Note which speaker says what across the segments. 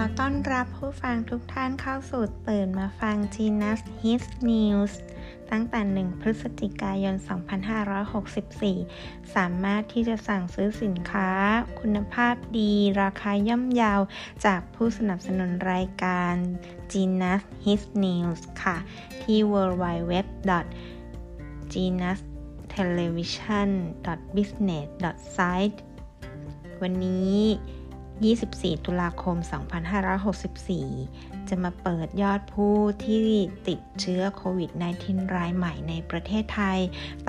Speaker 1: อต้อนรับผู้ฟังทุกท่านเข้าสู่ตื่นมาฟัง Genius Hit News ตั้งแต่ 1 พฤศจิกายน 2564 สามารถที่จะสั่งซื้อสินค้า คุณภาพดี ราคาย่อมเยาวจากผู้สนับสนุนรายการ Genius Hit News ค่ะ ที่ www.genus-television.business.site วันนี้ 24 ตุลาคม 2564 จะมาเปิดยอดผู้ที่ติดเชื้อโควิด -19 รายใหม่ในประเทศไทย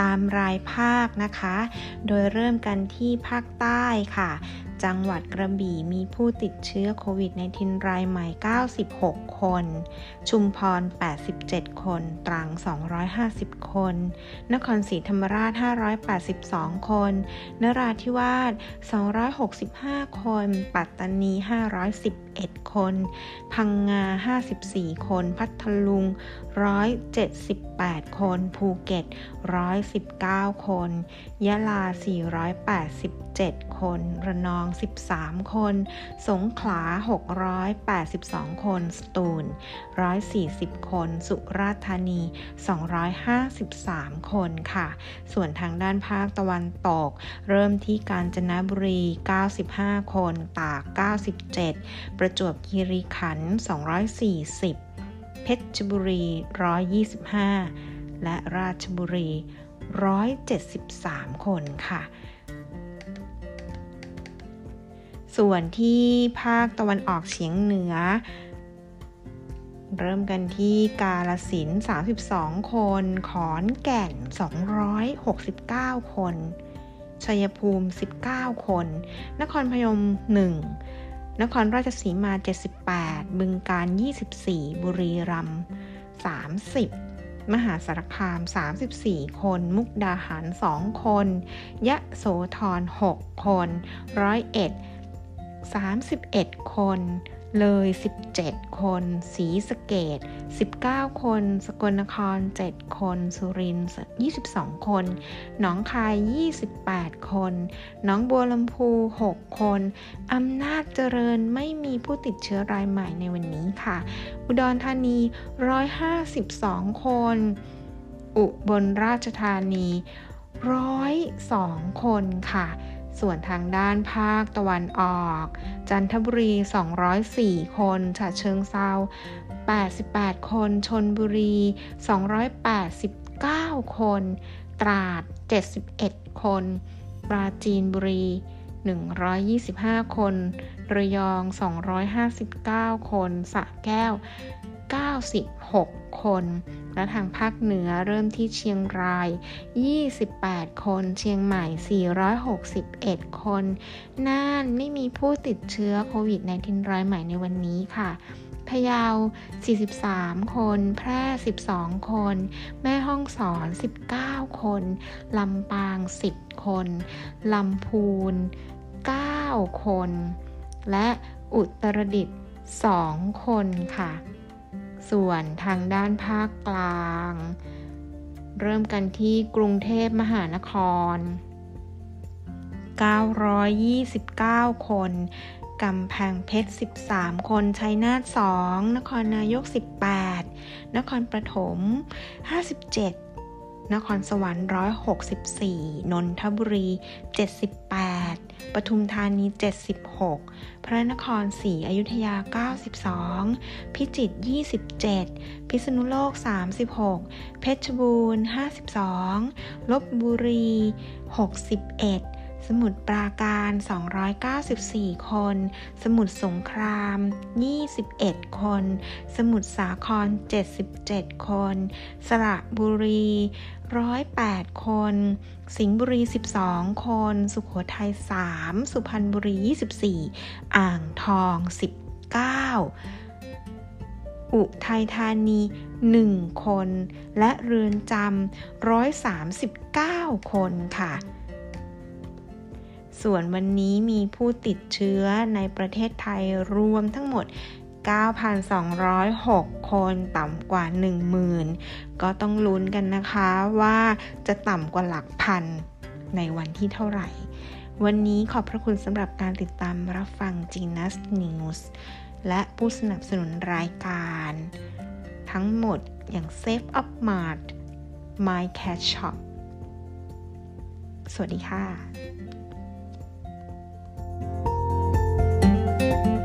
Speaker 1: ตามรายภาคนะคะ โดยเริ่มกันที่ภาคใต้ค่ะ จังหวัดกระบี่มีผู้ติดเชื้อโควิด -19 รายใหม่ 96 คน ชุมพร 87 คน ตรัง 250 คน นครศรีธรรมราช 582 คน นราธิวาส 265 คน ปัตตานี 511 คน พังงา54 คน พัทลุง 178 คน ภูเก็ต 119 คน ยะลา 487 คน ระนอง 13 คน สงขลา 682 คน สตูล 140 คน สุราษฎร์ธานี 253 คนค่ะ ส่วนทางด้านภาคตะวันตก เริ่มที่กาญจนบุรี 95 คน ตาก 97 ประจวบคีรีขันธ์240 เพชรบุรี 125 และราชบุรี 173 คนค่ะ ส่วนที่ภาคตะวันออกเฉียงเหนือ เริ่มกันที่กาลสิน 32 คน ขอนแก่น 269 คนชัยภูมิ 19 คน นครพยม1 นครราชสีมา 78 บึงการ 24 บุรีรัมย์ 30 มหาสารคาม 34 คน มุกดาหาร 2 คน ยะโสธร 6 คน ร้อยเอ็ด 31 คน เลย 17 คนศรีสเกด19 คน สกลนคร 7 คน สุรินทร์22 คน หนองคาย 28 คน หนองบัวลำพู 6 คน อำนาจเจริญไม่มีผู้ติดเชื้อรายใหม่ในวันนี้ค่ะ อุดรธานี 152 คน อุบลราชธานี 102 คนค่ะ ส่วนทางด้านภาคตะวันออก จันทบุรี 204 คนฉะเชิงเซา88 คนชนบุรี 289 คน ตราด 71 คน ปราจีนบุรี 125 คน ระยอง 259 คนสระแก้ว 96 คน และทางภาคเหนือเริ่มที่เชียงราย 28 คน เชียงใหม่ 461 คน น่านไม่มีผู้ติดเชื้อโควิด -19 รายใหม่ในวันนี้ค่ะพะเยา 43 คน แพร่ 12 คน แม่ห้องสอน 19 คน ลำปาง 10 คน ลำพูน 9 คน และอุตรดิตถ์ 2 คนค่ะ ส่วนทางด้านภาคกลาง เริ่มกันที่กรุงเทพมหานคร 929 คน กำแพงเพชร 13 คน ชัยนาท 2 นครนายก 18 นครปฐม 57 นครสวรรค์ 164 นนทบุรี 78 ปทุมธานี 76 พระนครศรีอยุธยา 92 พิจิตร 27 พิษณุโลก 36 เพชรบูรณ์ 52 ลบบุรี 61 สมุทรปราการ 294 คน สมุทรสงคราม 21 คน สมุทรสาคร 77 คน สระบุรี 108 คน สิงห์บุรี 12 คน สุขโขทัย 3 สุพรรณบุรี 24 อ่างทอง 19อุทัยธานี 1 คน และเรือนจำ139 คนค่ะ ส่วนวันนี้มีผู้ติดเชื้อในประเทศไทยรวมทั้งหมด 9,206 คนต่ำกว่า 10,000 ก็ต้องลุ้นกันนะคะว่าจะต่ำกว่าหลักพันในวันที่เท่าไหร่ วันนี้ขอบพระคุณสำหรับการติดตามรับฟัง Genius News และผู้สนับสนุนรายการ ทั้งหมดอย่าง Save Up Mart My Cat Shop สวัสดีค่ะ Música